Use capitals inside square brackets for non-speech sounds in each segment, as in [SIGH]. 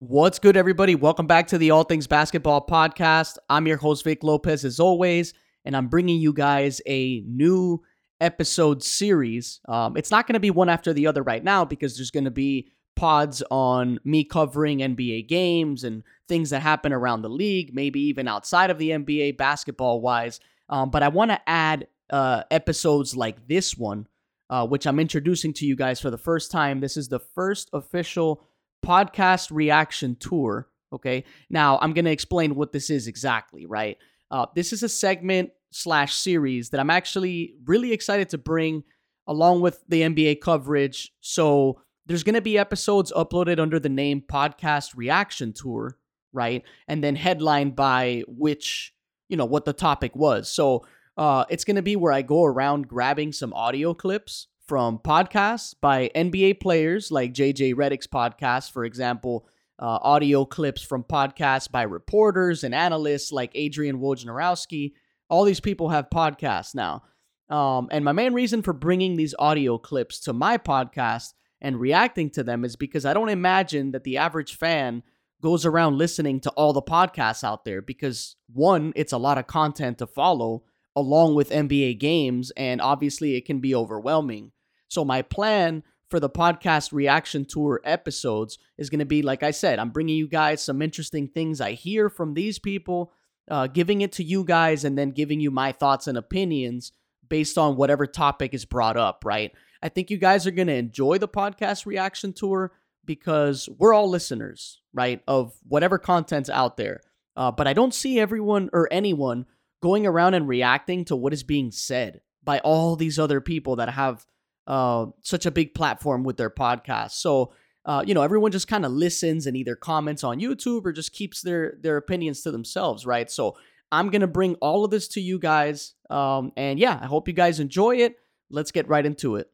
What's good, everybody? Welcome back to the All Things Basketball podcast. I'm your host, Vic Lopez, as always, and I'm bringing you guys a new episode series. Um, it's not going to be one after the other right now because there's going to be pods on me covering NBA games and things that happen around the league, maybe even outside of the NBA basketball wise. Um, but I want to add uh, episodes like this one, uh, which I'm introducing to you guys for the first time. This is the first official podcast reaction tour. Okay. Now I'm going to explain what this is exactly, right? Uh, this is a segment slash series that I'm actually really excited to bring along with the NBA coverage. So there's going to be episodes uploaded under the name Podcast Reaction Tour, right? And then headlined by which, you know, what the topic was. So uh, it's going to be where I go around grabbing some audio clips from podcasts by NBA players like JJ Redick's podcast, for example, uh, audio clips from podcasts by reporters and analysts like Adrian Wojnarowski. All these people have podcasts now. Um, and my main reason for bringing these audio clips to my podcast and reacting to them is because I don't imagine that the average fan goes around listening to all the podcasts out there because one, it's a lot of content to follow along with NBA games, and obviously it can be overwhelming. So my plan for the podcast reaction tour episodes is going to be like I said, I'm bringing you guys some interesting things I hear from these people, uh, giving it to you guys, and then giving you my thoughts and opinions based on whatever topic is brought up, right? I think you guys are going to enjoy the podcast reaction tour because we're all listeners, right, of whatever content's out there. Uh, but I don't see everyone or anyone going around and reacting to what is being said by all these other people that have uh, such a big platform with their podcast. So, uh, you know, everyone just kind of listens and either comments on YouTube or just keeps their their opinions to themselves, right? So, I'm gonna bring all of this to you guys, um, and yeah, I hope you guys enjoy it. Let's get right into it.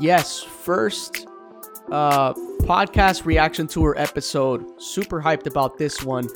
Yes, first uh, podcast reaction tour episode. Super hyped about this one.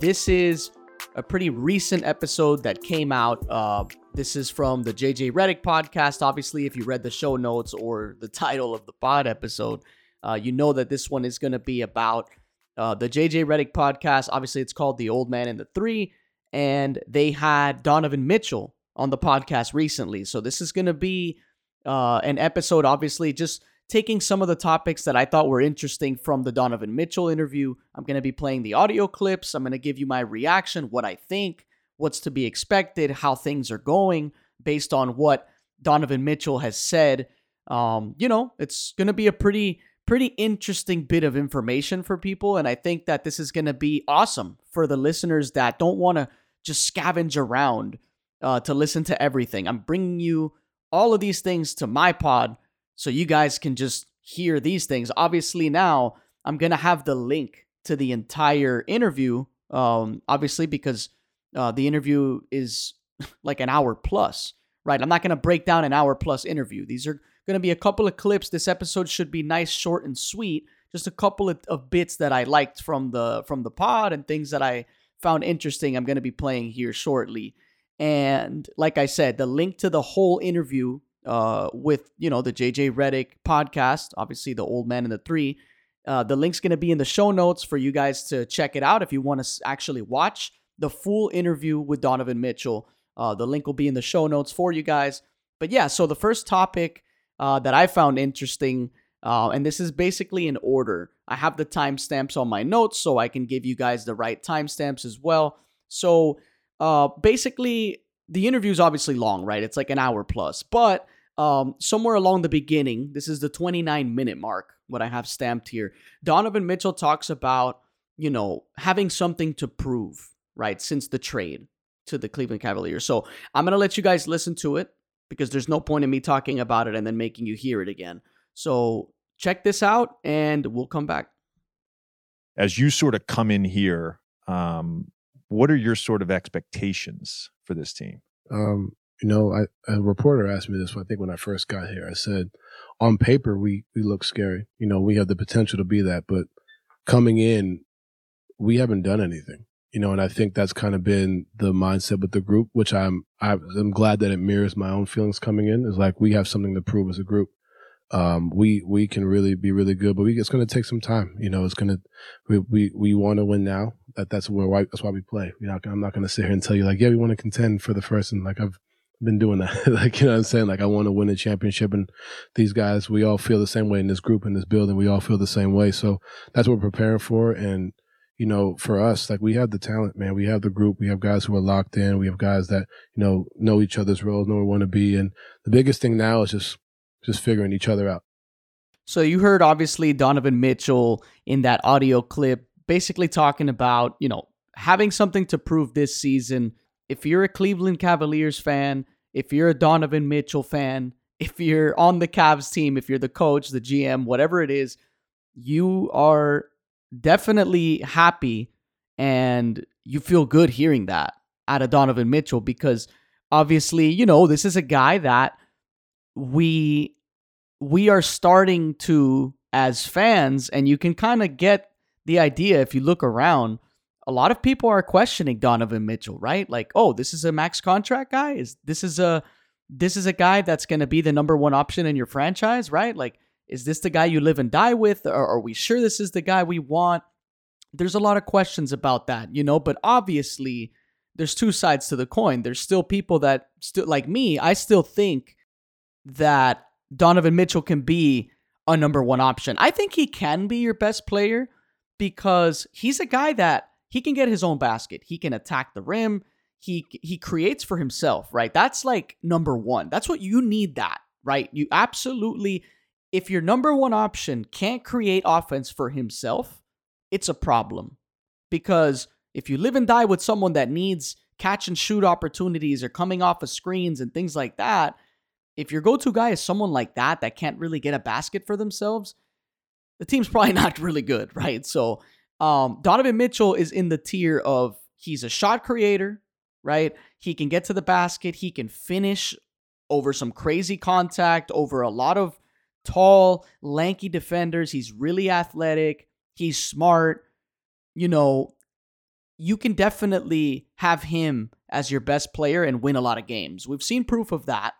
This is a pretty recent episode that came out. Uh, this is from the JJ Redick podcast. Obviously, if you read the show notes or the [LAUGHS] title of the pod episode, uh, you know that this one is going to be about uh, the JJ Redick podcast. Obviously, it's called The Old Man and the Three, and they had Donovan Mitchell on the podcast recently. So this is going to be uh, an episode, obviously, just taking some of the topics that I thought were interesting from the Donovan Mitchell interview. I'm going to be playing the audio clips. I'm going to give you my reaction, what I think, what's to be expected, how things are going based on what Donovan Mitchell has said. Um, you know, it's going to be a pretty pretty interesting bit of information for people and I think that this is going to be awesome for the listeners that don't want to just scavenge around uh, to listen to everything. I'm bringing you all of these things to my pod so you guys can just hear these things. Obviously, now I'm going to have the link to the entire interview, um, obviously, because uh, the interview is [LAUGHS] like an hour plus, right? I'm not going to break down an hour plus interview. These are going to be a couple of clips. This episode should be nice, short, and sweet. Just a couple of, of bits that I liked from the from the pod and things that I found interesting. I'm going to be playing here shortly. And like I said, the link to the whole interview uh, with you know the JJ Redick podcast, obviously the old man and the three. Uh, the link's going to be in the show notes for you guys to check it out if you want to actually watch the full interview with Donovan Mitchell. Uh, the link will be in the show notes for you guys. But yeah, so the first topic uh, that I found interesting, uh, and this is basically in order. I have the timestamps on my notes so I can give you guys the right timestamps as well. So uh, basically, the interview is obviously long, right? It's like an hour plus, but um, somewhere along the beginning, this is the 29 minute mark, what I have stamped here. Donovan Mitchell talks about, you know, having something to prove, right, since the trade to the Cleveland Cavaliers. So I'm going to let you guys listen to it because there's no point in me talking about it and then making you hear it again. So check this out and we'll come back. As you sort of come in here, um, what are your sort of expectations for this team? Um, you know, I, a reporter asked me this. I think when I first got here, I said, on paper we we look scary. You know, we have the potential to be that, but coming in, we haven't done anything. You know, and I think that's kind of been the mindset with the group, which I'm I'm glad that it mirrors my own feelings coming in. Is like we have something to prove as a group. Um, we we can really be really good, but we, it's going to take some time. You know, it's going to we we, we want to win now. That that's where why, that's why we play. You know, I'm not going to sit here and tell you like, yeah, we want to contend for the first and like I've been doing that. [LAUGHS] like, you know I'm saying? Like, I want to win a championship. And these guys, we all feel the same way in this group, in this building. We all feel the same way. So that's what we're preparing for. And, you know, for us, like, we have the talent, man. We have the group. We have guys who are locked in. We have guys that, you know, know each other's roles, know where we want to be. And the biggest thing now is just, just figuring each other out. So you heard obviously Donovan Mitchell in that audio clip basically talking about, you know, having something to prove this season if you're a Cleveland Cavaliers fan, if you're a Donovan Mitchell fan, [LAUGHS] if you're on the Cavs team, if you're the coach, the GM, whatever it is, you are definitely happy and you feel good hearing that out of Donovan Mitchell because obviously, you know, this is a guy that we we are starting to as fans and you can kind of get the idea if you look around a lot of people are questioning Donovan Mitchell, right? Like, oh, this is a max contract guy. Is this is a this is a guy that's going to be the number one option in your franchise, right? Like, is this the guy you live and die with? Or are we sure this is the guy we want? There's a lot of questions about that, you know, but obviously there's two sides to the coin. There's still people that still like me, I still think that Donovan Mitchell can be a number one option. I think he can be your best player because he's a guy that he can get his own basket. He can attack the rim. He he creates for himself, right? That's like number 1. That's what you need that, right? You absolutely if your number 1 option can't create offense for himself, it's a problem. Because if you live and die with someone that needs catch and shoot opportunities or coming off of screens and things like that, if your go-to guy is someone like that that can't really get a basket for themselves, the team's [LAUGHS] probably not really good, right? So um, Donovan Mitchell is in the tier of he's a shot creator, right? He can get to the basket, he can finish over some crazy contact, over a lot of tall, lanky defenders. He's really athletic, he's smart. You know, you can definitely have him as your best player and win a lot of games. We've seen proof of that,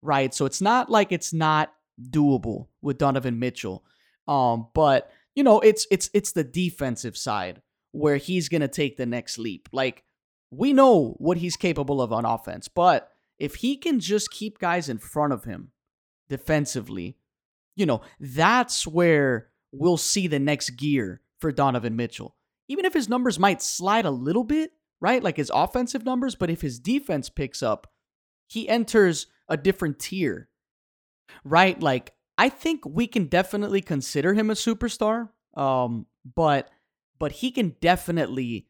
right? So it's not like it's not doable with Donovan Mitchell. Um, but you know, it's it's it's the defensive side where he's going to take the next leap. Like we know what he's capable of on offense, but if he can just keep guys in front of him defensively, you know, that's where we'll see the next gear for Donovan Mitchell. Even if his numbers might slide a little bit, right? Like his offensive numbers, but if his defense picks up, he enters a different tier. Right? Like I think we can definitely consider him a superstar. Um, but but he can definitely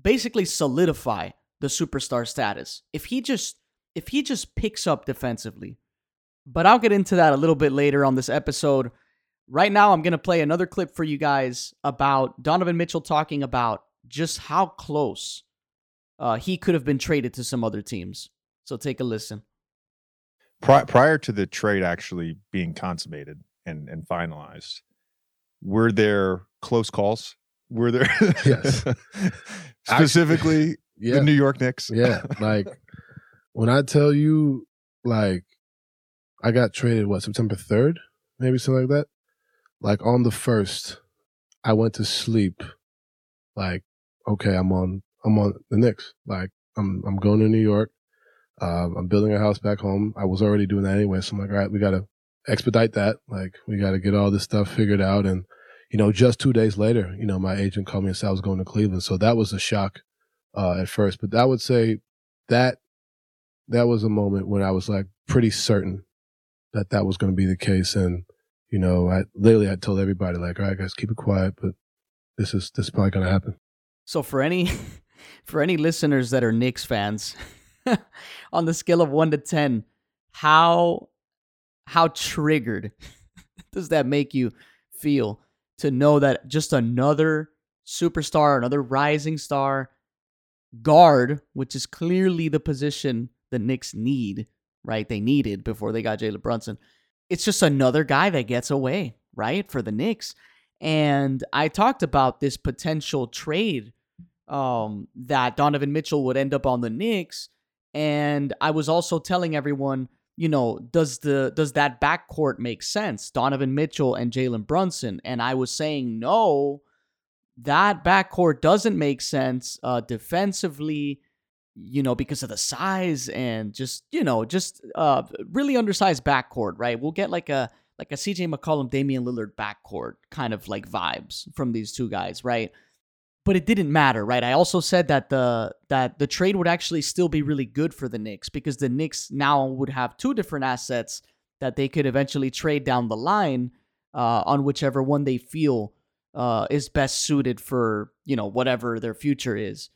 basically solidify the superstar status if he just if he just picks up defensively. But I'll get into that a little bit later on this episode. Right now, I'm going to play another clip for you guys about Donovan Mitchell talking about just how close uh, he could have been traded to some other teams. So take a listen. Pri- prior to the trade actually being consummated and, and finalized, were there close calls? Were there? Yes. [LAUGHS] Specifically, yeah. the New York Knicks. yeah, like when I tell you, like I got traded what September third, maybe something like that. Like on the first, I went to sleep. Like, okay, I'm on, I'm on the Knicks. Like, I'm, I'm going to New York. Uh, I'm building a house back home. I was already doing that anyway. So I'm like, all right, we got to expedite that. Like, we got to get all this stuff figured out. And, you know, just two days later, you know, my agent called me and said I was going to Cleveland. So that was a shock uh, at first. But I would say that that was a moment when I was like pretty certain that that was going to be the case. And, you know, I literally I told everybody like, all right, guys, keep it quiet, but this is this is probably going to happen. So for any [LAUGHS] for any listeners that are Knicks fans, [LAUGHS] on the scale of 1 to 10 how how triggered [LAUGHS] does that make you feel to know that just another superstar another rising star guard which is clearly the position the Knicks need right? They needed before they got Jalen Brunson. It's just another guy that gets away right for the Knicks. And I talked about this potential trade um, that Donovan Mitchell would end up on the Knicks, and I was also telling everyone, you know, does the does that backcourt make sense? Donovan Mitchell and Jalen Brunson, and I was saying no, that backcourt doesn't make sense uh, defensively. You know, because of the size and just you know, just uh, really undersized backcourt, right? We'll get like a like a CJ McCollum, Damian Lillard backcourt kind of like vibes from these two guys, right? But it didn't matter, right? I also said that the that the trade would actually still be really good for the Knicks because the Knicks now would have two different assets that they could eventually trade down the line uh, on whichever one they feel uh, is best suited for you know whatever their future is.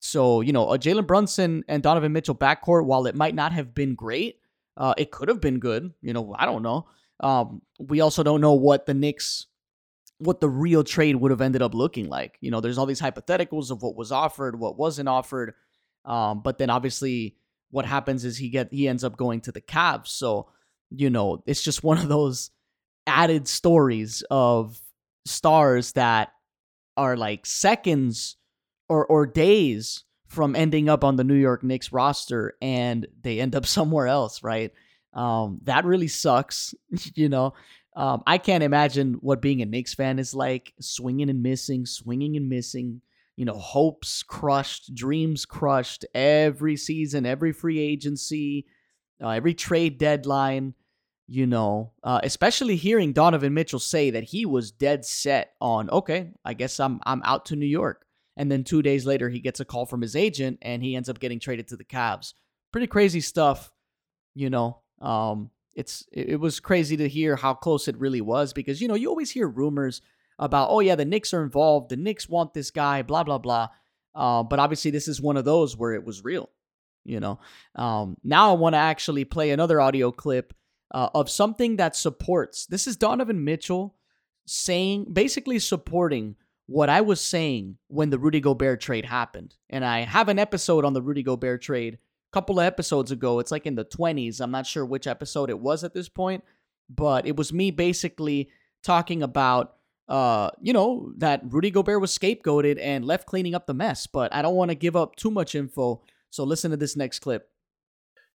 So you know, a Jalen Brunson and Donovan Mitchell backcourt, while it might not have been great, uh, it could have been good. You know, I don't know. Um, we also don't know what the Knicks, what the real trade would have ended up looking like. You know, there's all these hypotheticals of what was offered, what wasn't offered. Um, but then obviously, what happens is he get he ends up going to the Cavs. So you know, it's just [LAUGHS] one of those added stories of stars that are like seconds or or days from ending up on the New York Knicks roster and they end up [LAUGHS] somewhere else, right? Um, that really sucks, [LAUGHS] you know. Um, I can't imagine what being a Knicks fan is like, swinging and missing, swinging and missing. You know, hopes crushed, dreams crushed every season, every free agency, uh, every trade deadline. You know, uh, especially hearing Donovan Mitchell say that he was dead set on, okay, I guess I'm I'm out to New York, and then two days later he gets a call from his agent and he ends up getting traded to the Cavs. Pretty crazy stuff, you know. Um, it's it, was crazy to hear how close it really was because you know you always hear rumors about oh yeah the Knicks are involved, the Knicks want this guy, blah blah blah. Uh, but obviously this is one of those where it was real. You know. Um, now I want to actually play another audio clip uh, of something that supports. This is Donovan Mitchell saying basically supporting what I was saying when the Rudy Gobert trade happened. And I have an episode on the Rudy Gobert trade couple of episodes ago. It's like in the 20s. I'm not sure which episode it was at this point, but it was me basically talking about uh, you know, that Rudy Gobert was scapegoated and left cleaning up the mess, but I don't want to give up too much info. So listen to this next clip.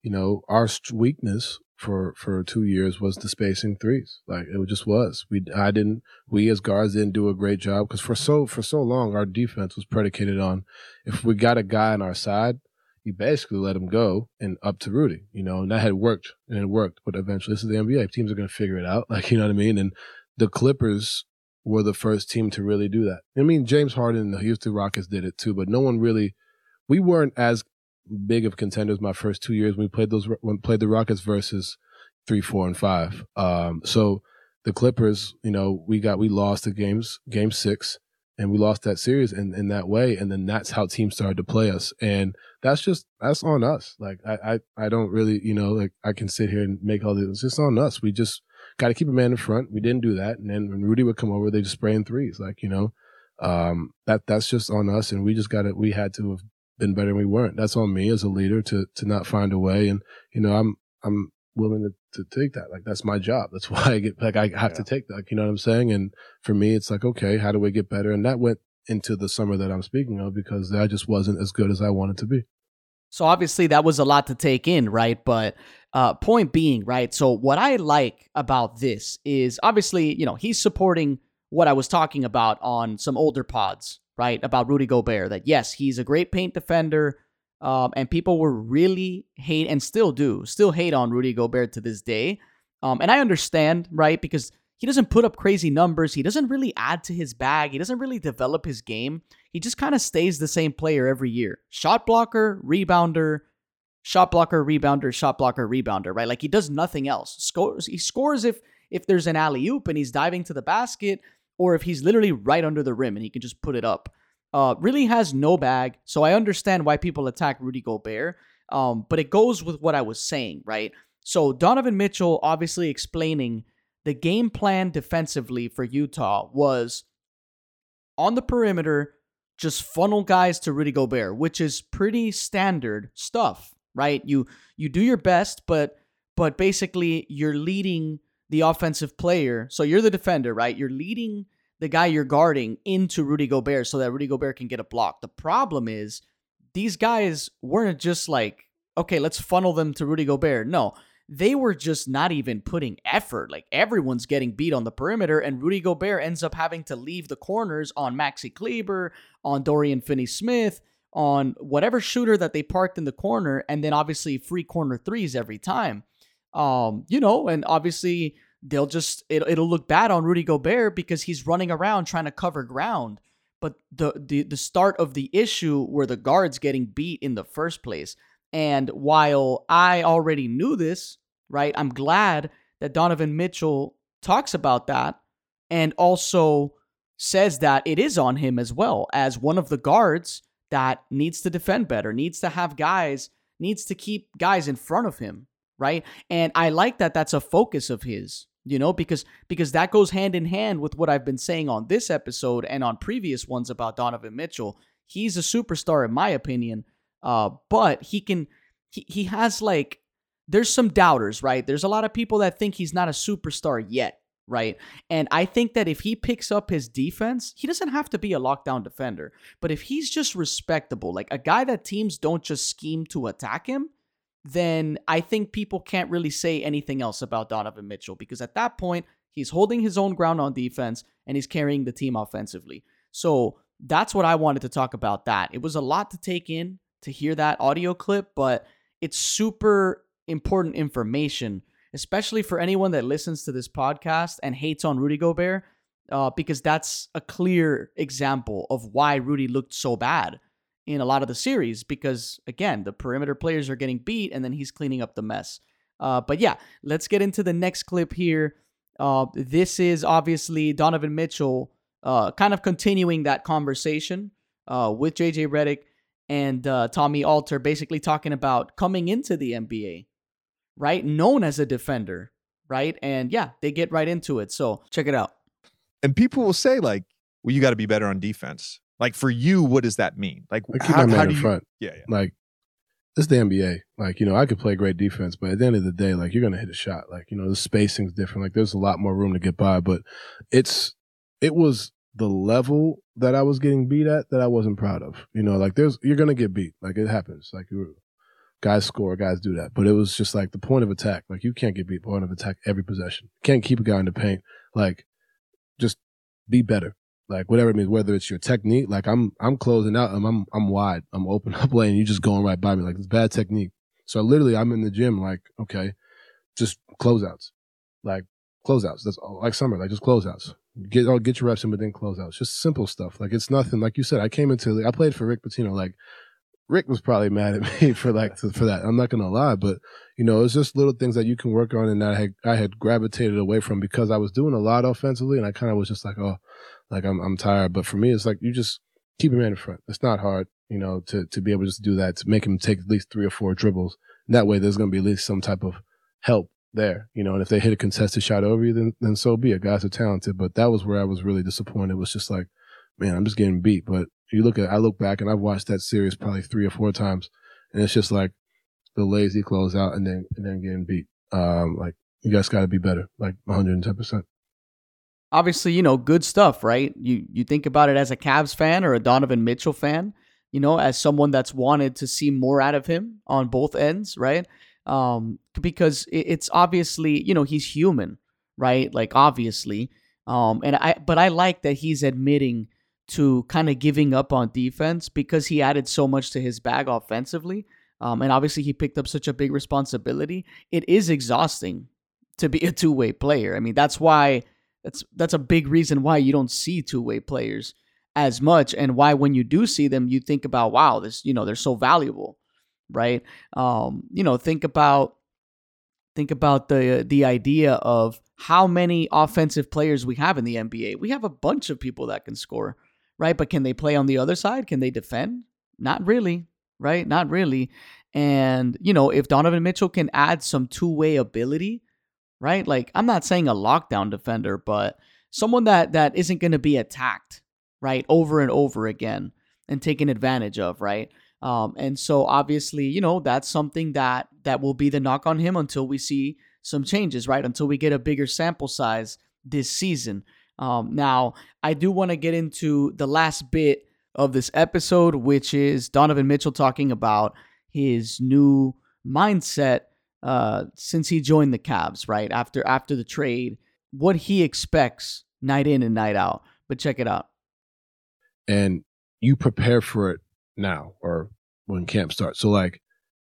You know, our weakness for for 2 years was the spacing threes. Like it just was. We I didn't we as guards didn't do a great job cuz for so for so long our defense was predicated on if we got a guy on our side, you basically let him go and up to Rudy, you know, and that had worked and it worked. But eventually, this is the NBA. Teams are going to figure it out. [LAUGHS] Like, you know what I mean? And the Clippers were the first team to really do that. I mean, James Harden and the Houston Rockets did it too, but no one really, we weren't as big of contenders my first two years when we played those, when we played the Rockets versus three, four, and five. Um, so the Clippers, you know, we got, we lost the games, game six and we lost that series in, in that way. And then that's how teams started to play us. And that's just, that's on us. Like, I, I, I don't really, you know, like I can sit here and make all this, it's just on us. We just got to keep a man in front. We didn't do that. And then when Rudy would come over, they just spray in threes. Like, you know, um, that, that's just on us. And we just got to, we had to have been better than we weren't. That's on me as a leader to, to not find a way. And, you know, I'm, I'm willing to, to take that. Like that's my job. That's [LAUGHS] why I get like I have yeah. to take that. Like, you know what I'm saying? And for me, it's like, okay, how do we get better? And that went into the summer that I'm speaking of because I just wasn't as good as I wanted to be. So obviously that was a lot to take in, right? But uh, point being, right? So what I like about this is obviously, you know, he's supporting what I was talking about on some older pods, right? About Rudy Gobert. That yes, he's a great paint defender. Um, and people were really hate and still do, still hate on Rudy Gobert to this day. Um, and I understand, right? Because he doesn't put up crazy numbers. He doesn't really add to his bag. He doesn't really develop his game. He just kind of stays the same player every year. Shot blocker, rebounder, shot blocker, rebounder, shot blocker, rebounder, right? Like he does nothing else. Scores he scores if if there's an alley oop and he's diving to the basket, or if he's literally right under the rim and he can just put it up uh, really has no bag. So I understand why people attack Rudy Gobert. Um, but it goes with what I was saying, right? So Donovan Mitchell obviously explaining the game plan defensively for Utah was on the perimeter, just funnel guys to Rudy Gobert, which is pretty standard stuff, right? You you do your best, but but basically you're leading the offensive player. So you're the defender, right? You're leading the guy you're guarding into Rudy Gobert so that Rudy Gobert can get a block. The problem is these guys weren't just like, okay, let's funnel them to Rudy Gobert. No, they were just not even putting effort. Like everyone's getting beat on the perimeter, and Rudy Gobert ends up having to leave the corners on Maxi Kleber, on Dorian Finney Smith, on whatever shooter that they parked in the corner, and then obviously free corner threes every time. Um, you know, and obviously they'll just it, it'll look bad on Rudy Gobert because he's running around trying to cover ground. But the the the start of the issue were the guards getting beat in the first place. And while I already knew this, right, I'm glad that Donovan Mitchell talks about that and also says that it is on him as well as one of the guards that needs to defend better, needs to have guys, needs to keep guys in front of him, right? And I like that that's a focus of his, you know, because because that goes hand in hand with what I've been saying on this episode and on previous ones about Donovan Mitchell. He's a superstar in my opinion, uh, but he can he, he has like there's some doubters, right? There's a lot of people that think he's not a superstar yet, right? And I think that if he picks up his defense, he doesn't have to be a lockdown defender, but if he's just respectable, like a guy that teams don't just scheme to attack him, then I think people can't really say anything else about Donovan Mitchell because at that point, he's holding his own ground on defense and he's carrying the team offensively. So that's what I wanted to talk about that. It was a lot to take in to hear that audio clip, but it's super important information, especially for anyone that listens to this podcast and hates on Rudy Gobert, uh, because that's a clear example of why Rudy looked so bad in a lot of the series. Because again, the perimeter players are getting beat, and then he's cleaning up the mess. Uh, but yeah, let's get into the next clip here. Uh, this is obviously Donovan Mitchell uh, kind of continuing that conversation uh, with JJ Redick and uh, Tommy Alter, basically talking about coming into the NBA right? Known as a defender, right? And yeah, they get right into it. So check it out. And people will say, like, well, you got to be better on defense. Like for you, what does that mean? Like, keep how, my man in you, front. Yeah, yeah. Like, this is the NBA. Like, you know, I could play great defense, but at the end of the day, like, you're going to hit a shot. Like, you know, the spacing's different. Like, there's a lot more room to get by, but it's, it was the level that I was getting beat at that I wasn't proud of. You know, like, there's, you're going to get beat. Like, it happens. Like, you guys score, guys do that. But it was just like the point of attack. Like you can't get beat point of attack every possession. Can't keep a guy in the paint. Like just be better. Like whatever it means, whether it's your technique, like I'm I'm closing out, I'm I'm, I'm wide, I'm open [LAUGHS] up lane, You're just going right by me. Like it's bad technique. So literally I'm in the gym like, okay, just closeouts. Like closeouts. That's all like summer, like just closeouts. Get oh, get your reps in, but then closeouts. Just simple stuff. Like it's nothing. Like you said, I came into I played for Rick Pitino. Like Rick was probably mad at [LAUGHS] me for like for that. I'm not gonna lie, but you know, it's just little things that you can work on, and that I had I had gravitated away from because I was doing a lot offensively, and I kind of was just like, oh, like I'm I'm tired. But for me, it's like you just keep a man in front. It's not hard, you know, to to be able to do that to make him take at least three or four dribbles. And that way, there's gonna be at least some type of help there, you know. And if they hit a contested shot over you, then then so be it. Guys are talented, but that was where I was really disappointed. It was just like, man, I'm just getting beat. But you look at, I look back and I've watched that series probably three or four times, and it's just like the lazy close out and then and then getting beat. Um, like you guys got to be better, like 110. percent Obviously, you know, good stuff, right? You you think about it as a Cavs fan or a Donovan Mitchell fan, you know, as someone that's wanted to see more out of him on both ends, right? Um, because it's obviously, you know, he's human, right? Like obviously, um, and I, but I like that he's admitting to kind of giving up on defense because he added so much to his bag offensively. Um, and obviously, he picked up such a big responsibility. It is exhausting to be a two way player. I mean, that's why that's that's a big reason why you don't see two way players as much, and why when you do see them, you think about wow, this you know they're so valuable, right? Um, you know, think about think about the the idea of how many offensive players we have in the NBA. We have a bunch of people that can score right? But can they play on the other side? Can they defend? Not really, right? Not really. And, you know, if Donovan Mitchell can add some two way ability, right? Like, I'm not saying a lockdown defender, but someone that that isn't going to be attacked, right? Over and over again and taken advantage of, right? Um, and so obviously, you know, that's something that that will be the knock on him until we see some changes, right? Until we get a bigger sample size this season. Um, now, I do want to get into the last bit of this episode, which is Donovan Mitchell talking about his new mindset uh, since he joined the Cavs, right after after the trade, what he expects night in and night out. But check it out. And you prepare for it now, or when camp starts. So like,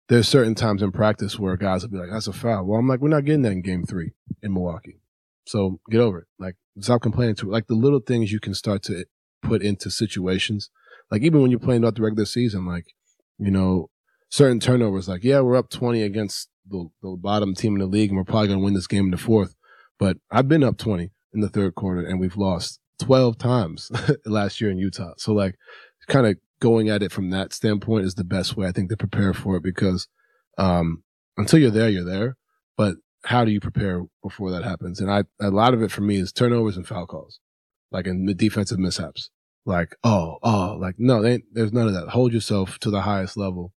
there's certain times in practice where guys will be like, "That's a foul." Well, I'm like, "We're not getting that in Game Three in Milwaukee." So get over it. Like, stop complaining to. Like the little things you can start to put into situations. Like even when you're playing throughout the regular season, like you know, certain turnovers. Like, yeah, we're up 20 against the, the bottom team in the league, and we're probably going to win this game in the fourth. But I've been up 20 in the third quarter, and we've lost 12 times [LAUGHS] last year in Utah. So, like, kind of going at it from that standpoint is the best way, I think, to prepare for it because um, until you're there, you're there. But how do you prepare before that happens? And I, a lot of it for me is turnovers and foul calls, like in the defensive mishaps. Like, oh, oh, like, no, there's none of that. Hold yourself to the highest level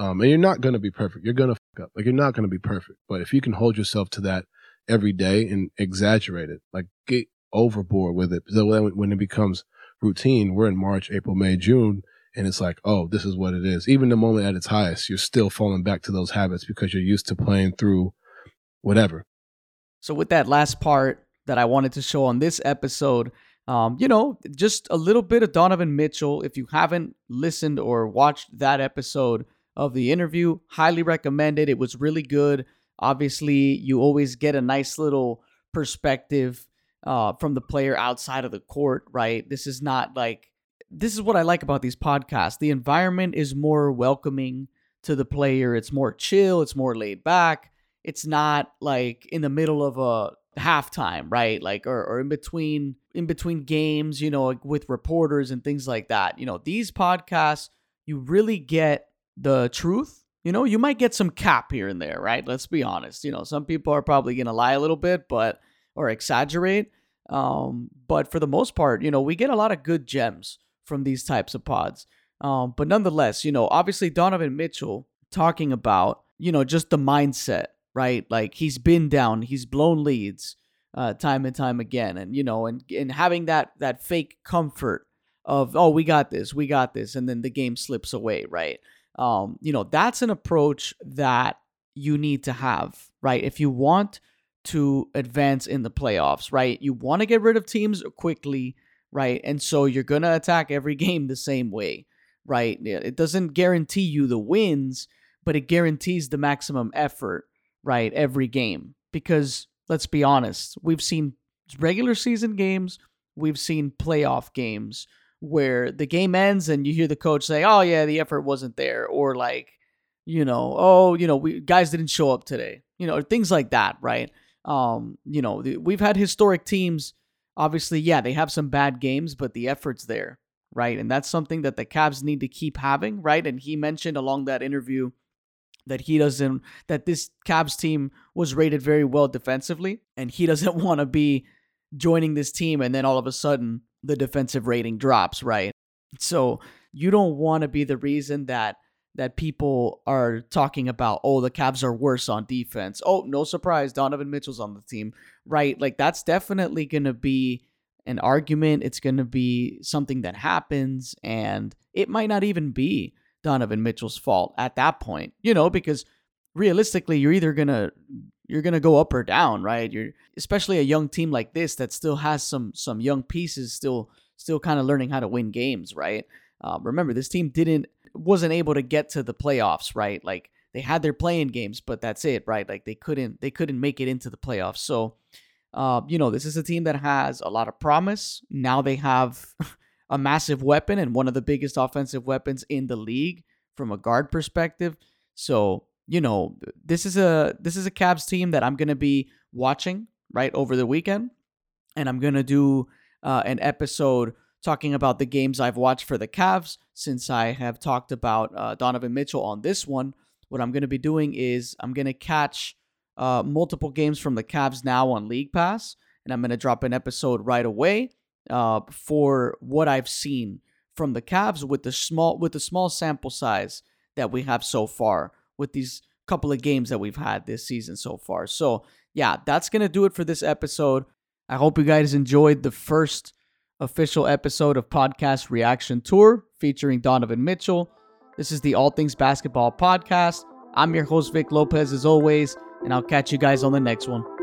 um, and you're not going to be perfect. You're going to fuck up. Like you're not going to be perfect. But if you can hold yourself to that every day and exaggerate it, like get overboard with it. So when it becomes routine, we're in March, April, May, June, and it's like, oh, this is what it is. Even the moment at its highest, you're still falling back to those habits because you're used to playing through whatever. So with that last part that I wanted to show on this episode, um, you know, just a little bit of Donovan Mitchell. If you haven't listened or watched that episode, of the interview. Highly recommended. It was really good. Obviously, you always get a nice little perspective uh, from the player outside of the court, right? This is not like, this is what I like about these podcasts. The environment is more welcoming to the player, it's more chill, it's more laid back. It's not like in the middle of a halftime, right? Like or, or in between in between games, you know, like with reporters and things like that. You know, these podcasts you really get the truth. You know, you might get some cap here and there, right? Let's be honest. You know, some people are probably going to lie a little bit, but or exaggerate. Um, but for the most part, you know, we get a lot of good gems from these types of pods. Um, but nonetheless, you know, obviously Donovan Mitchell talking about, you know, just the mindset, right? Like he's been down, he's blown leads uh, time and time again, and you know, and and having that that fake comfort of, oh, we got this, we got this, and then the game slips away, right? Um, you know, that's an approach that you need to have, right? If you want to advance in the playoffs, right? You want to get rid of teams quickly, right? And so you're going to attack every [LAUGHS] game the same way, right? It doesn't guarantee you the wins, but it guarantees the maximum effort, right? Every game. Because let's be honest, we've seen regular season games, we've seen playoff games where the game ends and you hear the coach say, "Oh yeah, the effort wasn't there," or like, you know, "Oh, you know, we guys didn't show up today," you know, things like that, right? Um, you know, we've had historic teams. Obviously, yeah, they have some bad games, but the effort's there, right? And that's something that the Cavs need to keep having, right? And he mentioned along that interview that he doesn't that this Cavs team was rated very well defensively, and he [LAUGHS] doesn't want to be joining this team and then all of a sudden the defensive rating drops, right? So you don't want to be the reason that that people are talking about, oh, the Cavs are worse on defense. Oh, no surprise, Donovan Mitchell's on the team, right? Like that's definitely going to be an argument. It's going to be something that happens, and it might not even be Donovan Mitchell's fault at that point, you know, because realistically, you're either gonna you're gonna go up or down, right? You're especially a young team like this that still has some some young pieces still still kind of learning how to win games, right? Uh, remember, this team didn't wasn't able to get to the playoffs, right? Like they had their playing games, but that's it, right? Like they couldn't they couldn't make it into the playoffs. So, uh, you know, this is a team that has a lot of promise. Now they have [LAUGHS] a massive weapon and one of the biggest offensive weapons in the league from a guard perspective. So you know, this is a this is a Cavs team that I'm to be watching right over the weekend, and I'm to do uh, an episode talking about the games I've watched for the Cavs since I have talked about uh, Donovan Mitchell on this one. What I'm to be doing is I'm to catch uh, multiple games from the Cavs now on League Pass, and I'm to drop an episode right away uh, for what I've seen from the Cavs with the small with the small sample size that we have so far with these couple of games that we've had this season so far. So, yeah, that's going to do it for this episode. I hope you guys enjoyed the first official episode of Podcast Reaction Tour featuring Donovan Mitchell. This is the All Things Basketball Podcast. I'm your host, Vic Lopez, as always, and I'll catch you guys on the next one.